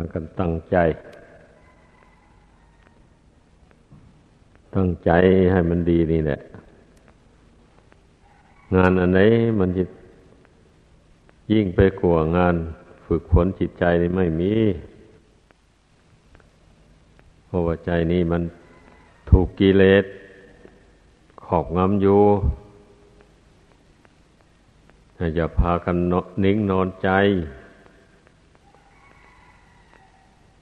ากันตั้งใจ ตั้งใจให้มันดีนี่แหละ งานอันไหนมันจะยิ่งไปกว่างานฝึกฝนจิตใจนี่ไม่มี เพราะว่าใจนี่มันถูกกิเลสขอบงำอยู่อย่าพากันนิ่งนอนใจ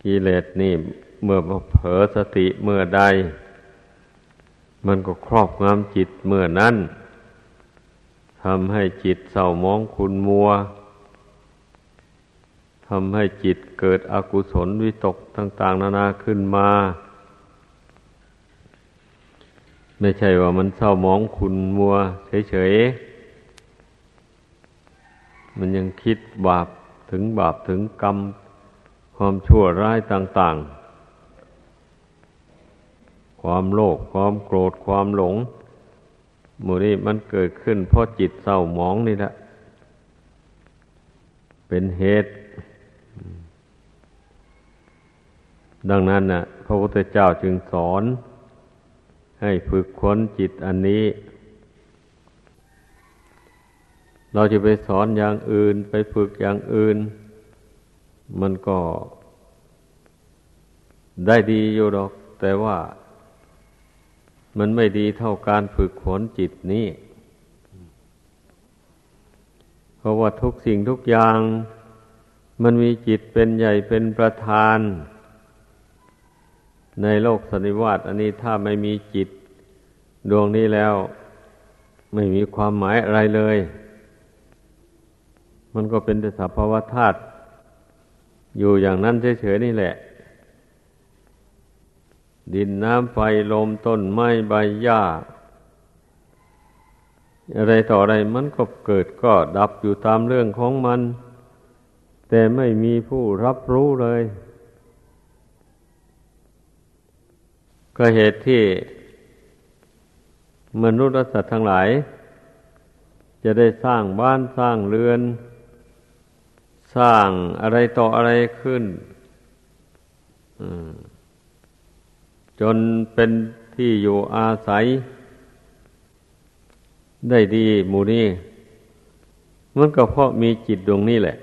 กิเลสนี่เมื่อเผลอสติเมื่อใด มันก็ครอบงำจิตเมื่อนั้นทำให้จิตเศร้ามองคุณมัวทำให้จิตเกิดอกุศลวิตกต่าง ๆ นานาขึ้นมา ไม่ใช่ว่ามันเศร้ามองคุณมัวเฉยๆ มันยังคิดบาปถึงบาปถึงกรรม ความชั่วร้ายต่าง ๆ ความโลภความโกรธความหลงมูนี้มันเกิดขึ้นเพราะจิตเศร้าหมองนี่แหละ เป็นเหตุ ดังนั้นนะพระพุทธเจ้าจึงสอน ให้ฝึกค้นจิตอันนี้ เราจะไปสอนอย่างอื่นไปฝึกอย่างอื่น มันก็ได้ดีอยู่ดอก แต่ว่ามันไม่ดีเท่าการฝึกฝนจิตนี้ เพราะว่าทุกสิ่งทุกอย่าง มันมีจิตเป็นใหญ่เป็นประธาน ในโลกสันนิวาตอันนี้ถ้าไม่มีจิต ดวงนี้แล้ว ไม่มีความหมายอะไรเลย มันก็เป็นแต่สภาวะธาตุ อยู่อย่างนั้นเฉยๆนี่แหละ ดินน้ำไฟลมต้นไม้ใบหญ้า อะไรต่ออะไรมันก็เกิดก็ดับอยู่ตามเรื่องของมัน แต่ไม่มีผู้รับรู้เลย ก็เหตุที่ มนุษย์และสัตว์ทั้งหลาย จะได้สร้างบ้านสร้างเรือน สร้างอะไรต่ออะไรขึ้นจนเป็นที่อยู่อาศัย ได้ดีหมู่นี้มันก็เพราะมีจิตดวงนี้แหละ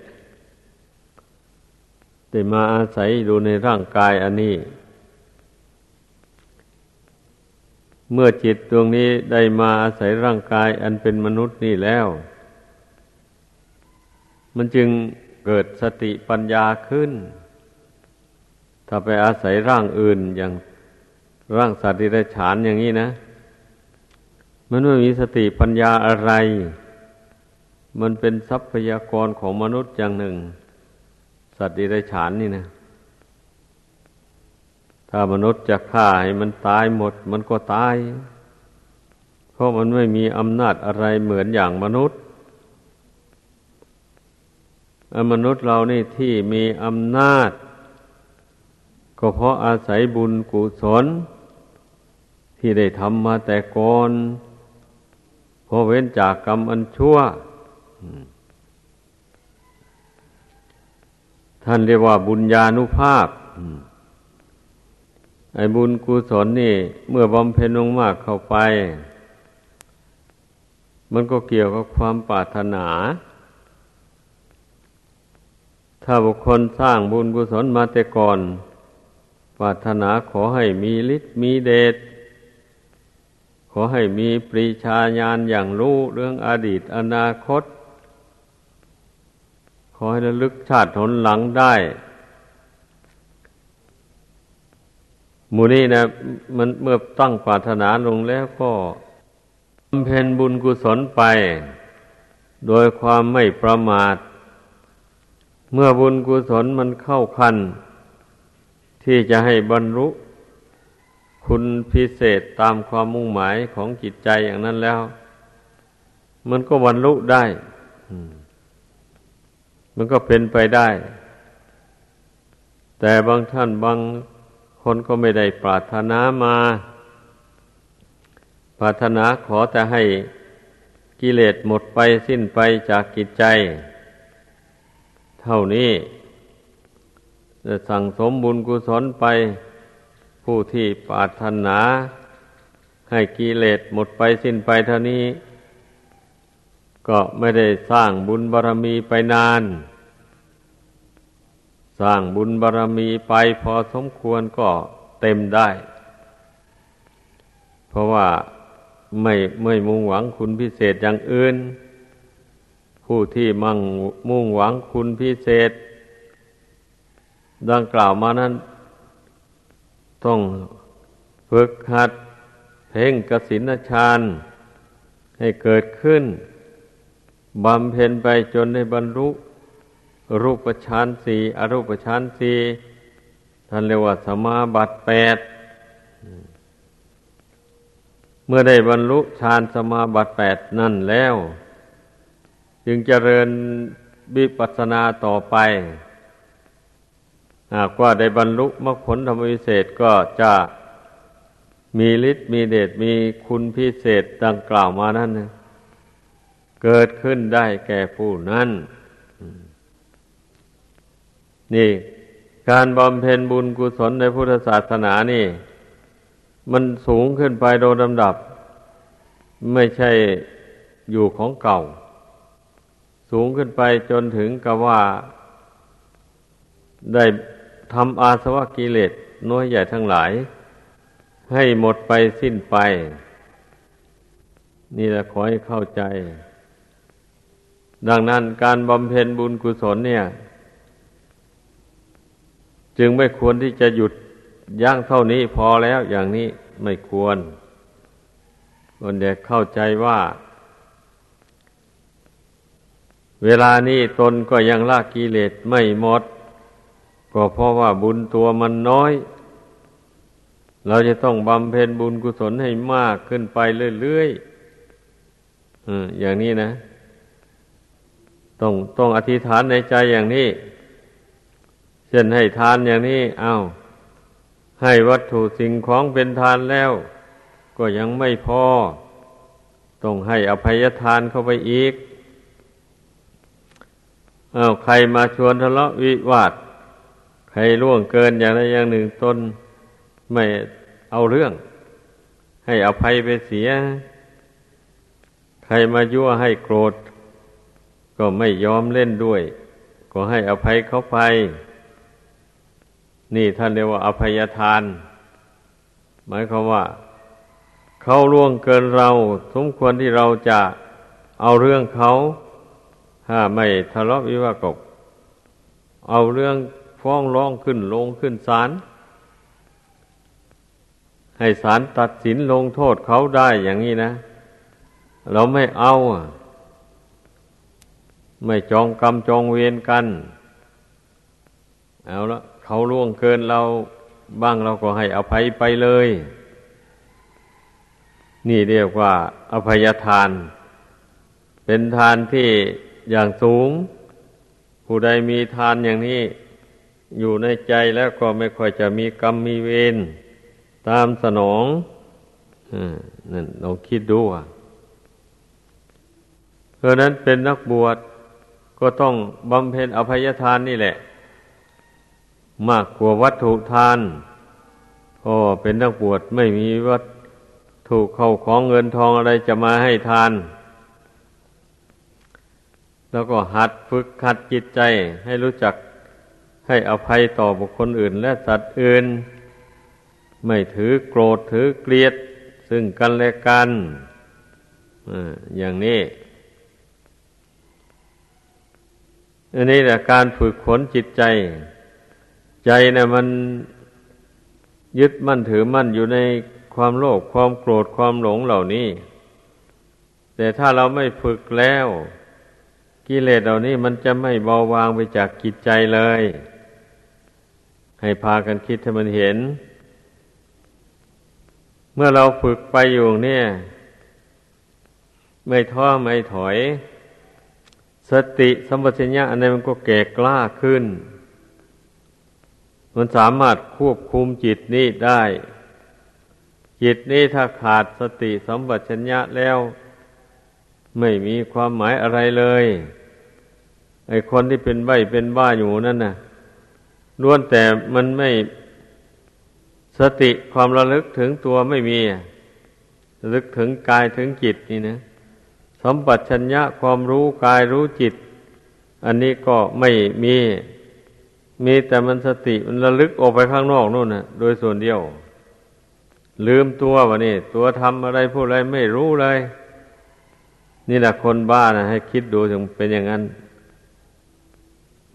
ได้มาอาศัยดูในร่างกายอันนี้ เมื่อจิตดวงนี้ได้มาอาศัยร่างกายอันเป็นมนุษย์นี่แล้ว มันจึง เกิดสติปัญญาขึ้น ถ้าไปอาศัยร่างอื่นอย่างร่างสัตว์ดิเรกฉานอย่างนี้นะ มันไม่มีสติปัญญาอะไร มันเป็นทรัพยากรของมนุษย์อย่างหนึ่ง สัตว์ดิเรกฉานนี่นะ ถ้ามนุษย์จะฆ่าให้มันตายหมด มันก็ตาย เพราะมันไม่มีอำนาจอะไรเหมือนอย่างมนุษย์ มนุษย์เรานี่ที่มีอำนาจ ก็เพราะอาศัยบุญกุศล ที่ได้ทำมาแต่ก่อนพอเว้นจากกรรมอันชั่ว ท่านเรียกว่าบุญญาณุภาพไอ้บุญกุศลนี่ เมื่อบำเพ็ญลงมากเข้าไป มันก็เกี่ยวกับความปรารถนา ถ้าบุคคลสร้างบุญกุศลมาแต่ก่อน ปรารถนาขอให้มีฤทธิ์มีเดช ขอให้มีปรีชาญาณอย่างรู้เรื่องอดีตอนาคต ขอให้ระลึกชาติหนหลังได้มูนี่นะมันเมื่อตั้งปรารถนาลงแล้วก็บำเพ็ญบุญกุศลไป โดยความไม่ประมาท เมื่อบุญกุศลมันเข้าคัน ที่จะให้บรรลุ คุณพิเศษตามความมุ่งหมายของจิตใจอย่างนั้นแล้ว มันก็บรรลุได้ มันก็เป็นไปได้ แต่บางท่านบางคนก็ไม่ได้ปรารถนามา ปรารถนาขอแต่ให้กิเลสหมดไปสิ้นไปจากกิจใจ เท่านี้จะสั่งสมบุญกุศลไปผู้ที่ปรารถนา ให้กิเลสหมดไปสิ้นไปเท่านี้ ก็ไม่ได้สร้างบุญบารรมีไปนาน สร้างบุญบารรมีไปพอสมควรก็เต็มได้ เพราะว่าไม่ไม่มุ่งหวังคุณพิเศษอย่างอื่น ผู้ที่มั่งมุ่งหวังคุณพิเศษ ดังกล่าวมานั้น ต้องฝึกหัด เพ่งกสินฌานให้เกิดขึ้น บำเพ็ญไปจนได้บรรลุรูปฌานสี่อรูปฌานสี่ท่านเรียกว่าสมาบัติแปดเมื่อได้บรรลุฌานสมาบัติแปดนั่นแล้ว จึงเจริญวิปัสสนาต่อไป หากว่าได้บรรลุมรรคผลธรรมวิเศษก็จะมีฤทธิ์มีเดชมีคุณพิเศษดังกล่าวมานั้นเกิดขึ้นได้แก่ผู้นั้น นี่ การบำเพ็ญบุญกุศลในพุทธศาสนานี่ มันสูงขึ้นไปโดยลำดับ ไม่ใช่อยู่ของเก่า สูงขึ้นไปจนถึงกับว่า ได้ทำอาสวะกิเลสน้อยใหญ่ทั้งหลาย ให้หมดไปสิ้นไป นี่แหละขอให้เข้าใจ ดังนั้นการบำเพ็ญบุญกุศลเนี่ย จึงไม่ควรที่จะหยุดย่างเท่านี้พอแล้วอย่างนี้ไม่ควรคนเด็กเข้าใจว่า เวลานี้ตนก็ยังละกิเลสไม่หมด ก็เพราะว่าบุญตัวมันน้อย เราจะต้องบำเพ็ญบุญกุศลให้มากขึ้นไปเรื่อยๆอย่างนี้นะ ต้องต้องอธิษฐานในใจอย่างนี้ เช่นให้ทานอย่างนี้ เอา้า ให้วัตถุสิ่งของเป็นทานแล้ว ก็ยังไม่พอ ต้องให้อภัยทานเข้าไปอีก อา้าวใครมาชวนทะเลาะวิวาท ใครล่วงเกินอย่างใดอย่างหนึ่งตนไม่เอาเรื่อง ให้อภัยไปเสีย ใครมายั่วให้โกรธ ก็ไม่ยอมเล่นด้วย ก็ให้อภัยเขาไป นี่ท่านเรียกว่าอภัยทาน หมายความว่า เขาล่วงเกินเรา สมควรที่เราจะเอาเรื่องเขา ถ้าไม่ทะเลาะวิวาทกเอาเรื่องฟ้องร้องขึ้นลงขึ้นศาลให้ศาลตัดสินลงโทษเขาได้อย่างนี้นะ เราไม่เอาไม่จองกรรมจองเวรกัน เอาละเขาล่วงเกินเราบ้างเราก็ให้อภัยไปเลย นี่เรียกว่า อภัยทาน เป็นทานที่ อย่างสูง ผู้ใดมีทานอย่างนี้ อยู่ในใจแล้วก็ไม่ค่อยจะมีกรรมมีเวรตามสนองนั่นลองคิดดูอะเพราะนั้นเป็นนักบวชก็ต้องบำเพ็ญอภัยทานนี่แหละ มากกว่าวัตถุทานพอเป็นนักบวชไม่มีวัตถุเข้าของเงินทองอะไรจะมาให้ทาน แล้วก็หัดฝึกหัดจิตใจให้รู้จักให้อภัยต่อบุคคลอื่น และสัตว์อื่น ไม่ถือโกรธถือเกลียด ซึ่งกันและกันอย่างนี้อันนี้แหละการฝึกฝนจิตใจ ใจนะ่ะมันยึดมั่นถือมั่นอยู่ในความโลภความโกรธความหลงเหล่านี้ แต่ถ้าเราไม่ฝึกแล้ว กิเลสเหล่านี้มันจะไม่เบาบางไปจากกิจใจเลย ให้พากันคิดให้มันเห็น เมื่อเราฝึกไปอยู่เนี่ย ไม่ท้อไม่ถอย สติสัมปชัญญะอันนี้มันก็แก่กล้าขึ้น มันสามารถควบคุมจิตนี้ได้ จิตนี้ถ้าขาดสติสัมปชัญญะแล้วไม่มีความหมายอะไรเลย ไอคนที่เป็นใบเป็นบ้าอยู่นั่นน่ะล้วนแต่มันไม่สติความระลึกถึงตัวไม่มีระลึกถึงกายถึงจิตนี่นะสัมปชัญญะความรู้กายรู้จิต อันนี้ก็ไม่มี มีแต่มันสติมันระลึกออกไปข้างนอกนู่นนะโดยส่วนเดียว ลืมตัววะนี่ตัวทำอะไรพูดอะไรไม่รู้เลย นี่แหละคนบ้านะให้คิดดูถึงเป็นอย่างนั้น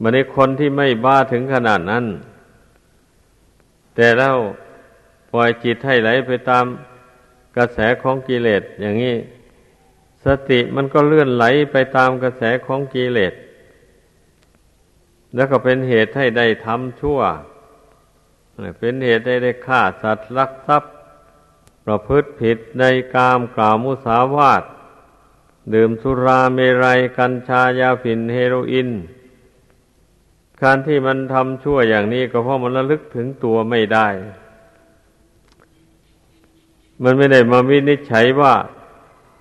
มันในคนที่ไม่บ้าถึงขนาดนั้น แต่แล้วปล่อยจิตให้ไหลไปตามกระแสของกิเลสอย่างนี้ สติมันก็เลื่อนไหลไปตามกระแสของกิเลสแล้วก็เป็นเหตุให้ได้ทำชั่ว เป็นเหตุให้ได้ฆ่าสัตว์ลักทรัพย์ ประพฤติผิดในกามกล่าวมุสาวาท ดื่มสุราเมรัย กัญชายาฝิ่นเฮโรอีน การที่มันทำชั่วอย่างนี้ก็เพราะมันระลึกถึงตัวไม่ได้ มันไม่ได้มาวินิจฉัยว่า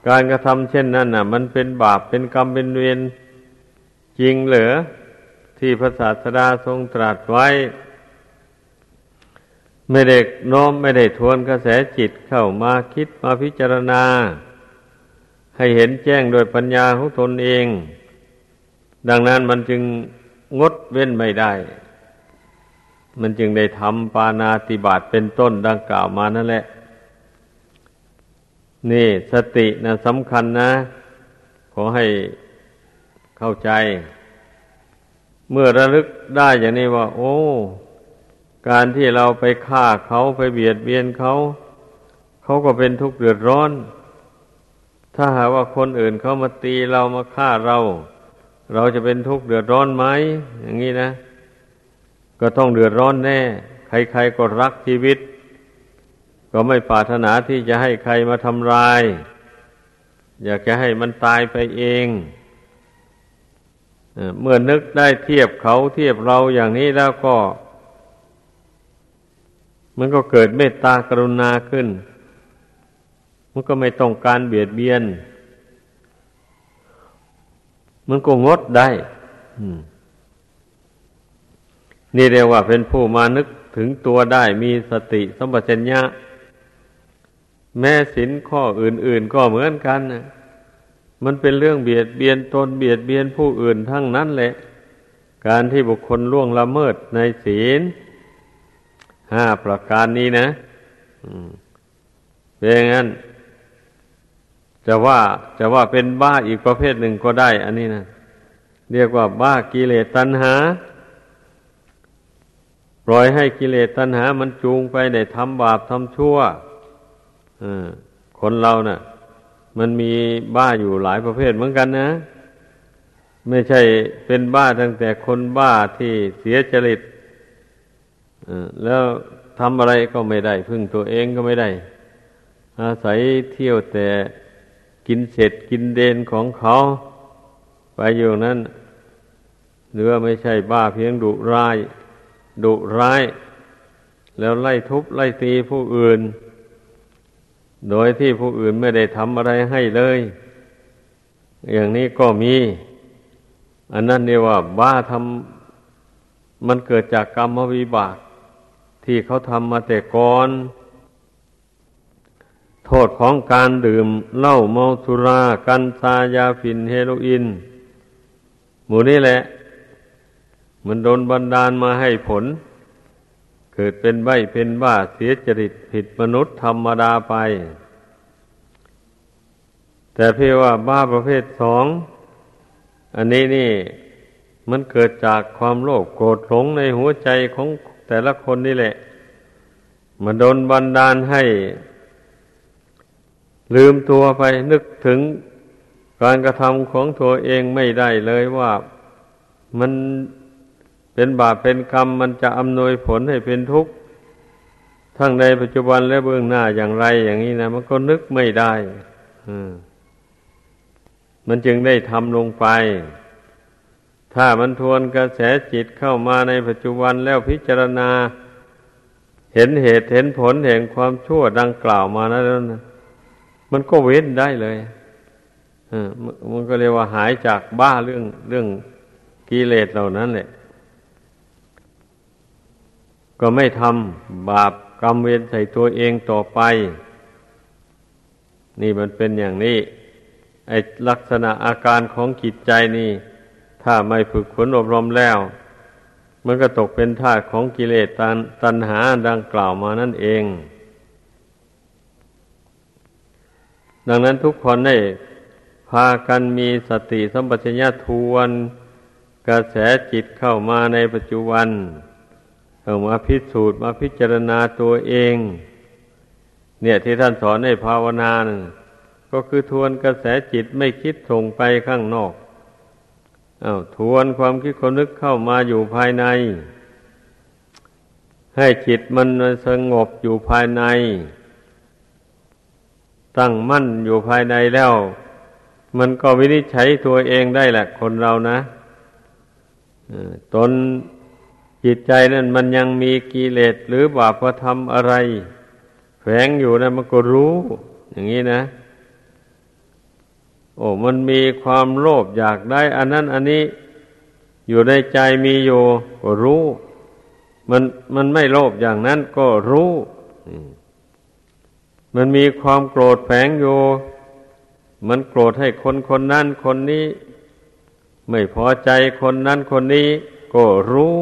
การกระทำเช่นนั้นน่ะ มันเป็นบาปเป็นกรรมเป็นเวรจริงเหรือที่พระศาสดาทรงตรัสไว้ ไม่ได้น้อมไม่ได้ทวนกระแสจิตเข้ามาคิดมาพิจารณา ให้เห็นแจ้งโดยปัญญาของตนเอง ดังนั้นมันจึง งดเว้นไม่ได้ มันจึงได้ทำปานาติบาตเป็นต้นดังกล่าวมานั่นแหละ นี่สตินะสำคัญนะ ขอให้เข้าใจ เมื่อระลึกได้อย่างนี้ว่า โอ้ การที่เราไปฆ่าเขาไปเบียดเบียนเขา เขาก็เป็นทุกข์เดือดร้อน ถ้าหากว่าคนอื่นเขามาตีเรามาฆ่าเรา เราจะเป็นทุกข์เดือดร้อนไหมอย่างนี้นะ ก็ต้องเดือดร้อนแน่ ใครๆก็รักชีวิต ก็ไม่ปรารถนาที่จะให้ใครมาทำลาย อยากจะให้มันตายไปเองเมื่อนึกได้เทียบเขาเทียบเราอย่างนี้แล้วก็ มันก็เกิดเมตตากรุณาขึ้น มันก็ไม่ต้องการเบียดเบียน มันก็งดได้นี่เรียกว่าเป็นผู้มานึกถึงตัวได้มีสติสัมปชัญญะ แม้สินข้ออื่น ๆ ก็เหมือนกันนะมันเป็นเรื่องเบียดเบียนตนเบียดเบียนผู้อื่นทั้งนั้นแหละ การที่บุคคลล่วงละเมิดในศีลห้าประการนี้นะเป็นอย่างนั้น จะว่าจะว่าเป็นบ้าอีกประเภทหนึ่งก็ได้ อันนี้นะเรียกว่าบ้ากิเลสตัณหา ปล่อยให้กิเลสตัณหา มันจูงไปในทำบาปทำชั่วคนเรานะ่ะ มันมีบ้าอยู่หลายประเภทเหมือนกันนะ ไม่ใช่เป็นบ้าตั้งแต่คนบ้าที่เสียจริตแล้วทำอะไรก็ไม่ได้ พึ่งตัวเองก็ไม่ได้ อาศัยเที่ยวแต่ กินเสร็จกินเดนของเขา ไปอยู่นั้นเนื้อไม่ใช่บ้าเพียงดุร้าย ดุร้าย แล้วไล่ทุบไล่ตีผู้อื่น โดยที่ผู้อื่นไม่ได้ทำอะไรให้เลย อย่างนี้ก็มี อันนั้นเรียกว่า บ้าทำมันเกิดจากกรรมวิบาก ที่เขาทำมาแต่ก่อน โทษของการดื่มเหล้าเมาสุรา กัญชายาฝิ่นเฮโรอีนหมู่นี้แหละ มันโดนบันดาลมาให้ผล เกิดเป็นใบเป็นบ้าเสียจริตผิดมนุษย์ธรรมดาไป แต่เพียว่าบ้าประเภทสองอันนี้นี่มันเกิดจากความโลภโกรธหลงในหัวใจของแต่ละคนนี่แหละ มันโดนบันดาลให้ ลืมตัวไปนึกถึงการกระทำของตัวเองไม่ได้เลยว่ามันเป็นบาปเป็นกรรมมันจะอำนวยผลให้เป็นทุกข์ทั้งในปัจจุบันและเบื้องหน้าอย่างไรอย่างนี้นะมันก็นึกไม่ได้มันจึงได้ทำลงไป ถ้ามันทวนกระแสจิตเข้ามาในปัจจุบันแล้วพิจารณา เห็นเหตุเห็นผลแห่งความชั่วดังกล่าวมาแล้วนะ มันก็เว้นได้เลยมันก็เรียกว่าหายจากบ้าเรื่องเรื่องกิเลสเหล่านั้นแหละก็ไม่ทำบาปกรรมเวรใส่ตัวเองต่อไป นี่มันเป็นอย่างนี้ ไอลักษณะอาการของจิตใจนี่ ถ้าไม่ฝึกฝนอบรมแล้ว มันก็ตกเป็นทาของกิเลสตันตัณหาดังกล่าวมานั่นเอง ดังนั้นทุกคนได้พากันมีสติสัมปชัญญะทวนกระแสจิตเข้ามาในปัจจุบันเข้ามาพิสูจน์มาพิจารณาตัวเอง เนี่ยที่ท่านสอนให้ภาวนานะก็คือทวนกระแสจิตไม่คิดส่งไปข้างนอกอา้าวทวนความคิดคนนึกเข้ามาอยู่ภายใน ให้จิตมันสงบอยู่ภายใน ตั้งมั่นอยู่ภายในแล้ว มันก็วินิจฉัยตัวเองได้แหละคนเรานะตนจิตใจนั่นมันยังมีกิเลสหรือบาปธรรมอะไร แฝงอยู่นะมันก็รู้ อย่างนี้นะ โอ้มันมีความโลภอยากได้ อันนั้นอันนี้อยู่ในใจมีอยู่ก็รู้ มันมันไม่โลภอย่างนั้นก็รู้ มันมีความโกรธแฝงอยู่ มันโกรธให้คนคนนั้นคนนี้ ไม่พอใจคนนั้นคนนี้ ก็รู้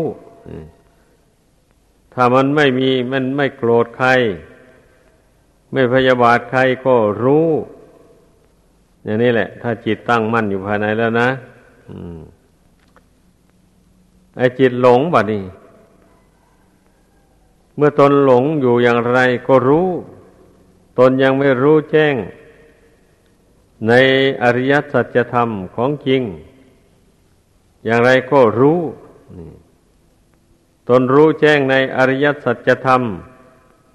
ถ้ามันไม่มีมันไม่โกรธใคร ไม่พยาบาทใครก็รู้ อย่างนี้แหละ ถ้าจิตตั้งมั่นอยู่ภายในแล้วนะไอ้จิตหลงบ่นี้ เมื่อตนหลงอยู่อย่างไรก็รู้ ตนยังไม่รู้แจ้ง ในอริยสัจธรรมของจริง อย่างไรก็รู้ ตนรู้แจ้งในอริยสัจธรรม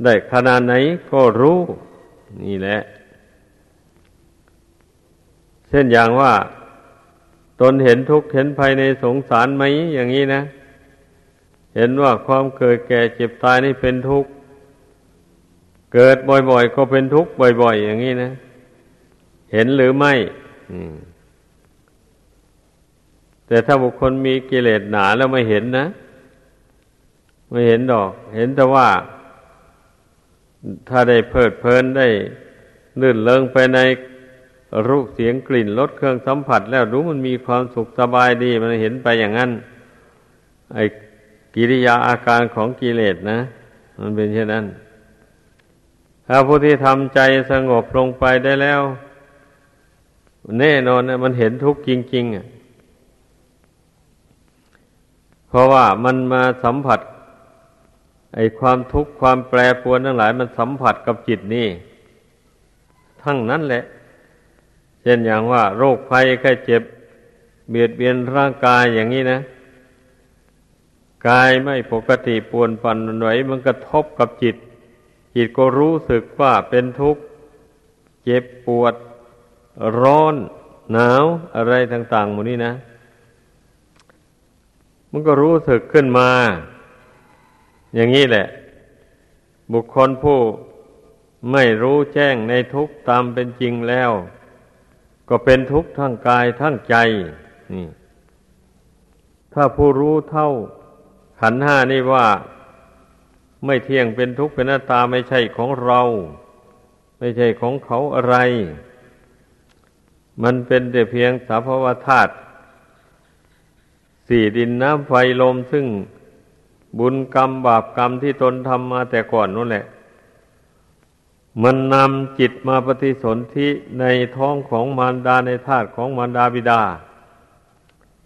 ได้ขนาดไหนก็รู้ นี่แหละ เช่นอย่างว่า ตนเห็นทุกข์เห็นภัยในสงสารไหมอย่างนี้นะ เห็นว่าความเกิดแก่เจ็บตายนี่เป็นทุกข์ เกิดบ่อยๆ ก็เป็นทุกข์บ่อย ๆ อย่างนี้นะ เห็นหรือไม่แต่ถ้าบุคคลมีกิเลสหนาแล้วไม่เห็นนะ ไม่เห็นดอก เห็นแต่ว่า ถ้าได้เพลิดเพลินได้ลื่นเลิงไปในรูปเสียงกลิ่นรสเครื่องสัมผัส แล้วรู้มันมีความสุขสบายดี มันเห็นไปอย่างนั้น ไอ้กิริยาอาการของกิเลสนะ มันเป็นเช่นนั้น ถ้าผู้ที่ทำใจสงบลงไปได้แล้ว แน่นอนนะมันเห็นทุกข์จริงๆอะเพราะว่ามันมาสัมผัส ไอความทุกข์ความแปรปรวนทั้งหลาย มันสัมผัสกับจิตนี่ ทั้งนั้นแหละ เช่นอย่างว่า โรคภัยแค่เจ็บ เบียดเบียนร่างกายอย่างนี้นะกายไม่ปกติปวนปั่นไหวมันกระทบกับจิต จิตก็รู้สึกว่าเป็นทุกข์ เจ็บปวด ร้อน หนาวอะไรต่างๆหมดนี้นะ มันก็รู้สึกขึ้นมา อย่างนี้แหละ บุคคลผู้ไม่รู้แจ้งในทุกตามเป็นจริงแล้ว ก็เป็นทุกข์ทั้งกายทั้งใจนี่ถ้าผู้รู้เท่าขันห้านี่ว่า ไม่เที่ยงเป็นทุกข์เป็นหน้าตาไม่ใช่ของเรา ไม่ใช่ของเขาอะไร มันเป็นแต่เพียงสภาวธาตุสี่ดินน้ำไฟลมซึ่งบุญกรรมบาปกรรมที่ตนทำมาแต่ก่อนนั่นแหละ มันนำจิตมาปฏิสนธิในท้องของมารดาในธาตุของมารดาบิดา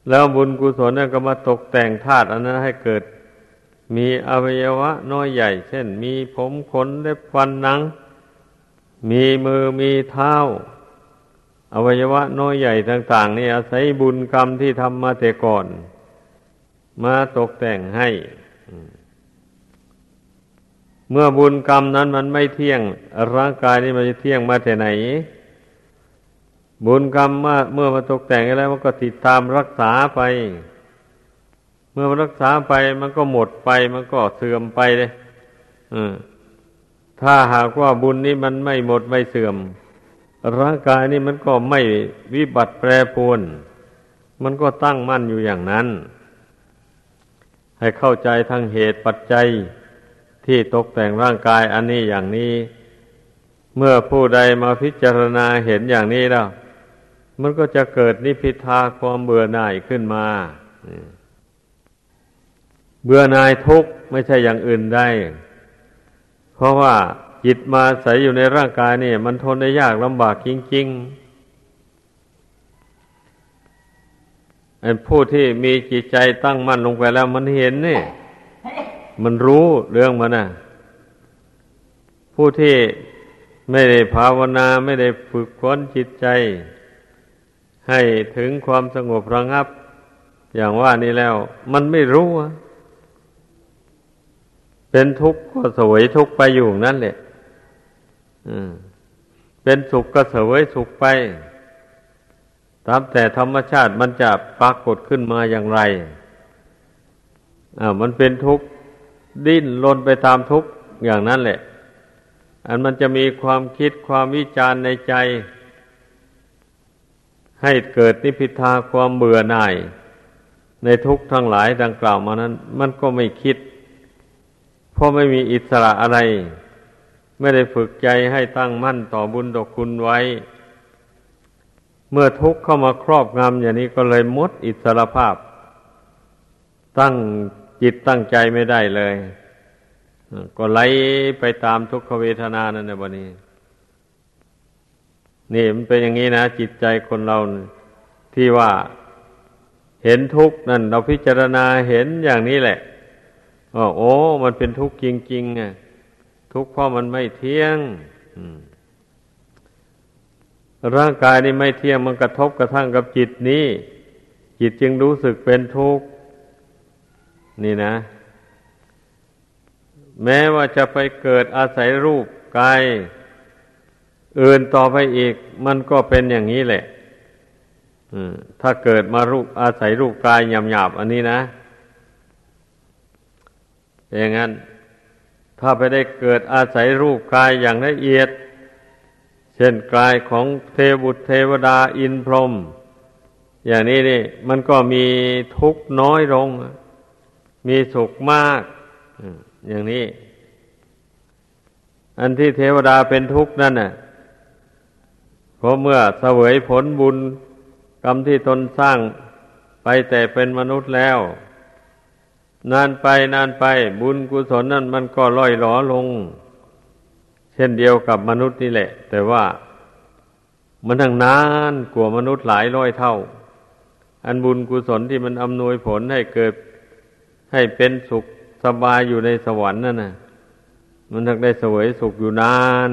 แล้วบุญกุศลนั่นก็มาตกแต่งธาตุอันนั้นให้เกิด มีอวัยวะน้อยใหญ่ เช่น มีผมขนเล็บฟันหนัง มีมือมีเท้า อวัยวะน้อยใหญ่ต่าง ๆ นี่อาศัยบุญกรรมที่ทำมาแต่ก่อน มาตกแต่งให้ เมื่อบุญกรรมนั้นมันไม่เที่ยง ร่างกายนี้มันจะเที่ยงมาแต่ไหน บุญกรรมมาเมื่อมาตกแต่งแล้วมันก็ติดตามรักษาไป เมื่อมันรักษาไปมันก็หมดไป มันก็เสื่อมไปเลยถ้าหากว่าบุญนี้มันไม่หมดไม่เสื่อม ร่างกายนี้มันก็ไม่วิบัติแปรปรวน มันก็ตั้งมั่นอยู่อย่างนั้น ให้เข้าใจทั้งเหตุปัจจัยที่ตกแต่งร่างกายอันนี้อย่างนี้ เมื่อผู้ใดมาพิจารณาเห็นอย่างนี้แล้ว มันก็จะเกิดนิพิทาความเบื่อหน่ายขึ้นมา เบื่อหน่ายทุกข์ไม่ใช่อย่างอื่นได้ เพราะว่าจิตมาใส่อยู่ในร่างกายนี่ มันทนได้ยากลำบากจริงๆผู้ที่มีจิตใจตั้งมั่นลงไปแล้ว มันเห็นนี่ มันรู้เรื่องมันนะผู้ที่ไม่ได้ภาวนาไม่ได้ฝึกฝนจิตใจ ให้ถึงความสงบระงับ อย่างว่านี้แล้ว มันไม่รู้ เป็นทุกข์ก็สวยทุกข์ไปอยู่นั่นแหละเป็นสุขก็เสวยสุขไป ตามแต่ธรรมชาติมันจะปรากฏขึ้นมาอย่างไรอ่ามันเป็นทุกข์ดิ้นรนไปตามทุกข์อย่างนั้นแหละ อันมันจะมีความคิดความวิจารณ์ในใจ ให้เกิดนิพิทาความเบื่อหน่าย ในทุกข์ทั้งหลายดังกล่าวมานั้น มันก็ไม่คิด เพราะไม่มีอิสระอะไร ไม่ได้ฝึกใจให้ตั้งมั่นต่อบุญดอกคุณไว้ เมื่อทุกข์เข้ามาครอบงำอย่างนี้ก็เลยมดอิสระภาพ ตั้งจิตตั้งใจไม่ได้เลย ก็ไหลไปตามทุกขเวทนานั่นนะบนี้ นี่มันเป็นอย่างนี้นะ จิตใจคนเราที่ว่าเห็นทุกข์นั่นเราพิจารณาเห็นอย่างนี้แหละ ว่าโอ้ มันเป็นทุกข์จริงๆอะทุกข์เพราะมันไม่เที่ยงร่างกายนี่ไม่เที่ยงมันกระทบกระทั่งกับจิตนี้ จิตจึงรู้สึกเป็นทุกข์นี่นะ แม้ว่าจะไปเกิดอาศัยรูปกายอื่นต่อไปอีก มันก็เป็นอย่างนี้แหละถ้าเกิดมารูปอาศัยรูปกายหยาบๆอันนี้นะ อย่างนั้น ถ้าไปได้เกิดอาศัยรูปกายอย่างละเอียด เช่นกายของเทบุตรเทวดาอินพรหมอย่างนี้นี่ มันก็มีทุกข์น้อยลง มีสุขมาก อย่างนี้ อันที่เทวดาเป็นทุกข์นั่นน่ะเพราะเมื่อเสวยผลบุญกรรมที่ตนสร้างไปแต่เป็นมนุษย์แล้ว นานไปนานไป บุญกุศลนั่นมันก็ล่อยหลอลง เช่นเดียวกับมนุษย์นี่แหละ แต่ว่ามันทั้งนานกว่ามนุษย์หลายร้อยเท่า อันบุญกุศลที่มันอำนวยผลให้เกิดให้เป็นสุขสบายอยู่ในสวรรค์นั่นนะมันทั้งได้สวยสุขอยู่นาน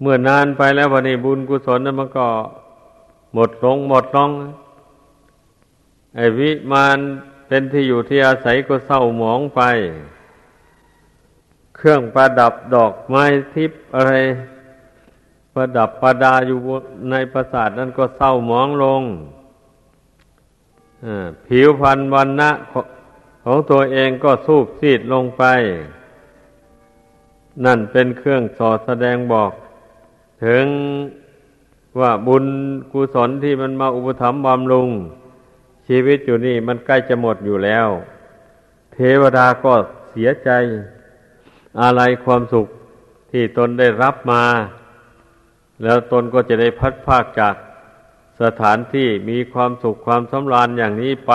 เมื่อนานไปแล้ววันนี้บุญกุศลนั้นมันก็หมดลงหมดลงไอ้วิมาน เป็นที่อยู่ที่อาศัยก็เศร้าหมองไป เครื่องประดับดอกไม้ทิพย์อะไร ประดับประดาอยู่ในปราสาทนั้นก็เศร้าหมองลงผิวพรรณวันณะของตัวเองก็สูบซีดลงไป นั่นเป็นเครื่องสอดแสดงบอก ถึงว่าบุญกุศลที่มันมาอุปถัมภ์บำรุง ชีวิตอยู่นี่มันใกล้จะหมดอยู่แล้ว เทวดาก็เสียใจ อะไรความสุขที่ตนได้รับมา แล้วตนก็จะได้พัดภาคจากสถานที่มีความสุขความสำราญอย่างนี้ไป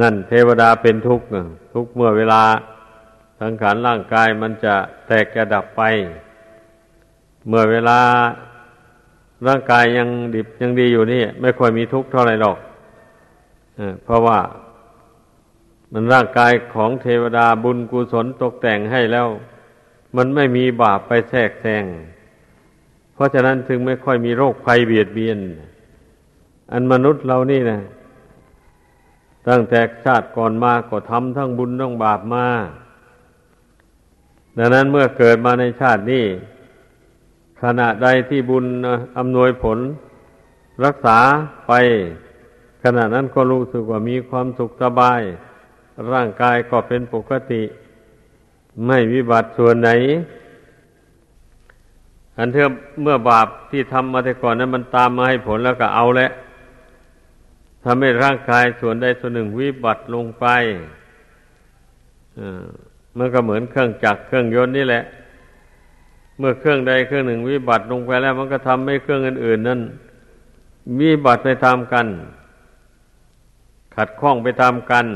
นั่นเทวดาเป็นทุกข์ทุกเมื่อเวลาสังขารร่างกายมันจะแตกกระดับไป เมื่อเวลา ร่างกายยังดิบยังดีอยู่นี่ ไม่ค่อยมีทุกข์เท่าไรหรอกเพราะว่ามันร่างกายของเทวดาบุญกุศลตกแต่งให้แล้ว มันไม่มีบาปไปแทรกแซงเพราะฉะนั้นถึงไม่ค่อยมีโรคภัยเบียดเบียน อันมนุษย์เรานี่นะตั้งแต่ชาติก่อนมาก็ทำทั้งบุญทั้งบาปมาดังนั้นเมื่อเกิดมาในชาตินี้ ขณะใดที่บุญอำนวยผลรักษาไป ขณะนั้นก็รู้สึกว่ามีความสุขสบาย ร่างกายก็เป็นปกติ ไม่วิบัติส่วนไหน อันเถอเมื่อบาปที่ทำมาแต่ก่อนนั้นมันตามมาให้ผลแล้วก็เอาแล้วทำให้ร่างกายส่วนใดส่วนหนึ่งวิบัติลงไปมันก็เหมือนเครื่องจักรเครื่องยนต์นี่แหละ เมื่อเครื่องใดเครื่องหนึ่งวิบัติลงไปแล้ว มันก็ทำให้เครื่องอื่นๆนั้นวิบัติไปตามกัน ขัดข้องไปตามกัน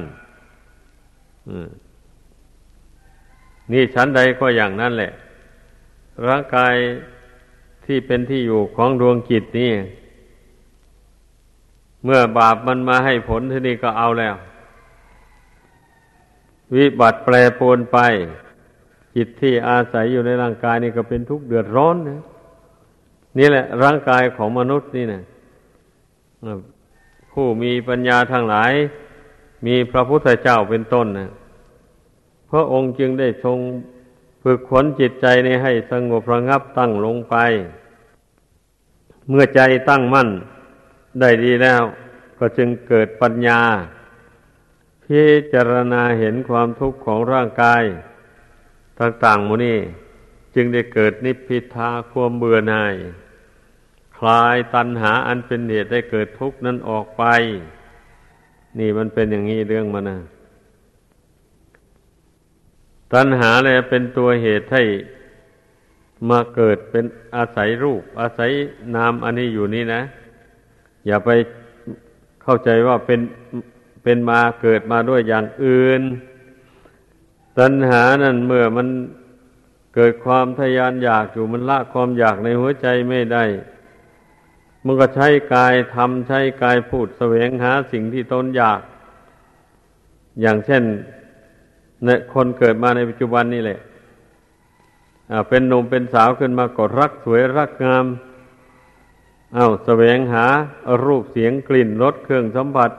นี่ชั้นใดก็อย่างนั้นแหละ ร่างกายที่เป็นที่อยู่ของดวงจิตนี่เมื่อบาปมันมาให้ผลที่นี่ก็เอาแล้ว วิบัติแปรปรวนไป จิตที่อาศัยอยู่ในร่างกายนี่ก็เป็นทุกข์เดือดร้อนนะนี่แหละ ร่างกายของมนุษย์นี่นะผู้มีปัญญาทั้งหลาย มีพระพุทธเจ้าเป็นต้นนะพระองค์จึงได้ทรงฝึกขนจิตใจในให้สงบระงับตั้งลงไป เมื่อใจตั้งมั่นได้ดีแล้ว ก็จึงเกิดปัญญา พิจารณาเห็นความทุกข์ของร่างกาย ต่างๆมูนี่จึงได้เกิดนิพพิทาความเบื่อหน่าย คลายตัณหาอันเป็นเหตุได้เกิดทุกข์นั้นออกไป นี่มันเป็นอย่างนี้เรื่องมันนะตัณหาเลยเป็นตัวเหตุให้มาเกิดเป็นอาศัยรูป อาศัยนามอันนี้อยู่นี่นะ อย่าไปเข้าใจว่าเป็นเป็นมาเกิดมาด้วยอย่างอื่น ตัณหานั่นเมื่อมันเกิดความทยานอยากอยู่มันละความอยากในหัวใจไม่ได้ มันก็ใช้กายทำใช้กายพูดแสวงหาสิ่งที่ตนอยาก อย่างเช่นเนี่ยคนเกิดมาในปัจจุบันนี่แหละเป็นหนุ่มเป็นสาวขึ้นมาก็รักสวยรักงาม เอ้าแสวงหารูปเสียงกลิ่นรสเครื่องสัมผัส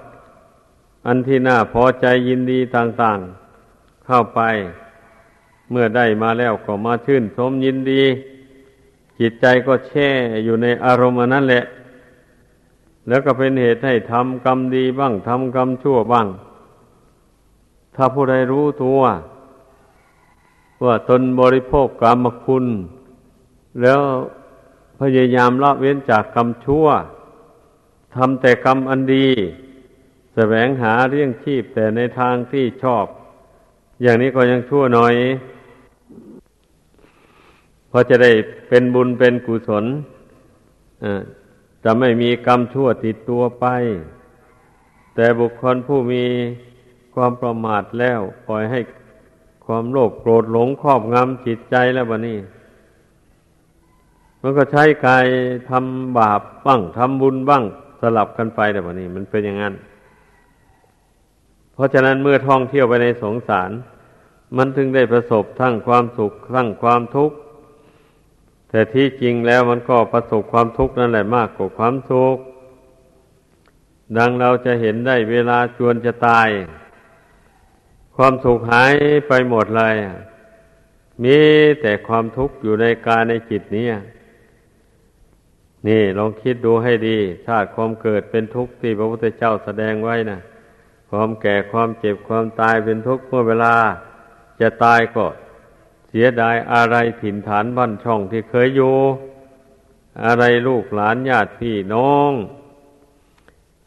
อันที่น่าพอใจยินดีต่าง ๆ เข้าไป เมื่อได้มาแล้วก็มาชื่นชมยินดี จิตใจก็แช่อยู่ในอารมณ์นั้นแหละ แล้วก็เป็นเหตุให้ทำกรรมดีบ้างทำกรรมชั่วบ้าง ถ้าผู้ใดรู้ตัวว่าตนบริโภคกรรมคุณ แล้วพยายามละเว้นจากกรรมชั่วทำแต่กรรมอันดี แสวงหาเรื่องชีพแต่ในทางที่ชอบ อย่างนี้ก็ยังชั่วหน่อยพอจะได้เป็นบุญเป็นกุศลจะไม่มีกรรมชั่วติดตัวไป แต่บุคคลผู้มีความประมาทแล้ว ปล่อยให้ความโลภโกรธหลงครอบงำจิตใจแล้วบะนี่มันก็ใช้กายทำบาปบ้างทำบุญบ้างสลับกันไปแต่บะนี่มันเป็นอย่างนั้น เพราะฉะนั้นเมื่อท่องเที่ยวไปในสงสาร มันถึงได้ประสบทั้งความสุขทั้งความทุกข์ แต่ที่จริงแล้วมันก็ประสบความทุกข์นั่นแหละมากกว่าความสุข ดังเราจะเห็นได้เวลาจวนจะตาย ความสุขหายไปหมดเลย มีแต่ความทุกข์อยู่ในกายในจิตนี้นี่ลองคิดดูให้ดี ชาติความเกิดเป็นทุกข์ที่พระพุทธเจ้าแสดงไว้นะความแก่ความเจ็บความตายเป็นทุกข์เมื่อเวลา จะตายก็เสียดายอะไรถิ่นฐานบ้านช่องที่เคยอยู่ อะไรลูกหลานญาติพี่น้อง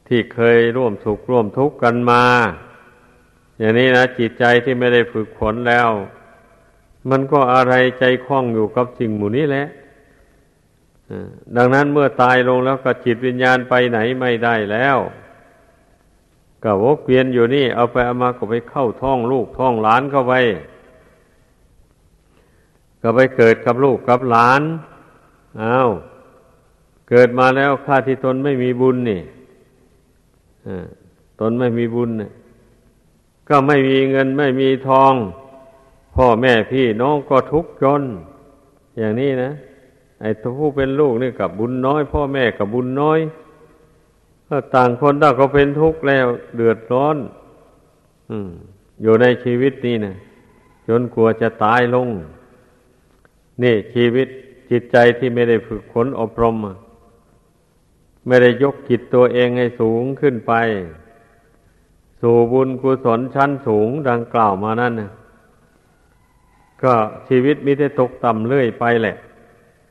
ที่เคยร่วมสุขร่วมทุกข์กันมา อย่างนี้นะจิตใจที่ไม่ได้ฝึกฝนแล้ว มันก็อะไรใจคล้องอยู่กับสิ่งหมู่นี้แหละดังนั้นเมื่อตายลงแล้วก็จิตวิญญาณไปไหนไม่ได้แล้ว ก็วกเวียนอยู่นี่ เอาไปเอามาก็ไปเข้าท้องลูกท้องหลานเข้าไป ก็ไปเกิดกับลูกกับหลานอา้าวเกิดมาแล้วข้าที่ตนไม่มีบุญนี่ตนไม่มีบุญเนี่ยก็ไม่มีเงินไม่มีทอง พ่อแม่พี่น้องก็ทุกข์จน อย่างนี้นะ ไอ้ผู้เป็นลูกนี่กับบุญน้อย พ่อแม่กับบุญน้อย ก็ต่างคนต่างก็เป็นทุกข์แล้วเดือดร้อน อืม อยู่ในชีวิตนี้นะจนกลัวจะตายลง นี่ชีวิตจิตใจที่ไม่ได้ฝึกฝนอบรม ไม่ได้ยกจิตตัวเองให้สูงขึ้นไป สู่บุญกุศลชั้นสูงดังกล่าวมานั่นนะก็ชีวิตมิได้ตกต่ำเรื่อยไปแหละ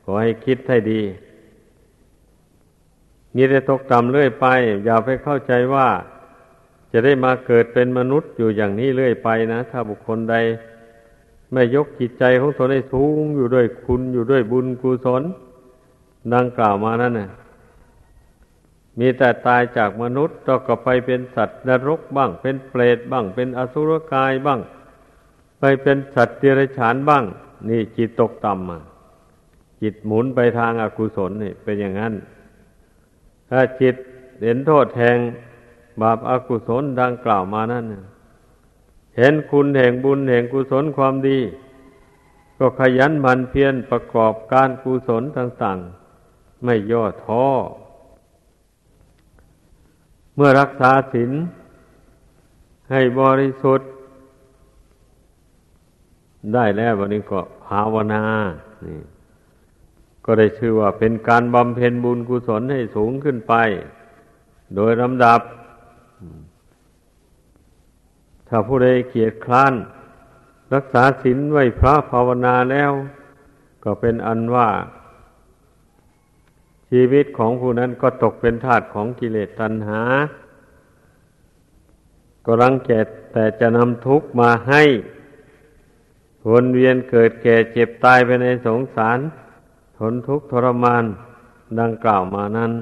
ขอให้คิดให้ดี มีแต่ตกต่ำเรื่อยไป อย่าไปเข้าใจว่า จะได้มาเกิดเป็นมนุษย์อยู่อย่างนี้เรื่อยไปนะ ถ้าบุคคลใด ไม่ยกจิตใจของตนให้สูงอยู่ด้วยคุณอยู่ด้วยบุญกุศลดังกล่าวมานั่นน่ะมีแต่ตายจากมนุษย์ก็ไปเป็นสัตว์นรกบ้าง เป็นเปรตบ้าง เป็นอสุรกายบ้าง ไปเป็นสัตว์เดรัจฉานบ้าง นี่จิตตกต่ำจิตหมุนไปทางอากุศลนี่เป็นอย่างนั้น ถ้าจิตเห็นโทษแห่งบาปอากุศลดังกล่าวมานั่นเห็นคุณแห่งบุญแห่งกุศลความดี ก็ขยันหมั่นเพียรประกอบการกุศลต่างๆ ไม่ย่อท้อ เมื่อรักษาศีลให้บริสุทธิ์ ได้แล้ววันนี้ก็ภาวนานี่ ก็ได้ชื่อว่าเป็นการบำเพ็ญบุญกุศลให้สูงขึ้นไป โดยลำดับ ถ้าผู้ใดเกียรติคร้าน รักษาศีลไว้พระภาวนาแล้ว ก็เป็นอันว่า ชีวิตของผู้นั้นก็ตกเป็นทาสของกิเลสตัณหา ก็รังแกแต่จะนำทุกข์มาให้วนเวียนเกิดแก่เจ็บตายไปในสงสาร ทนทุกข์ทรมานดังกล่าวมานั้น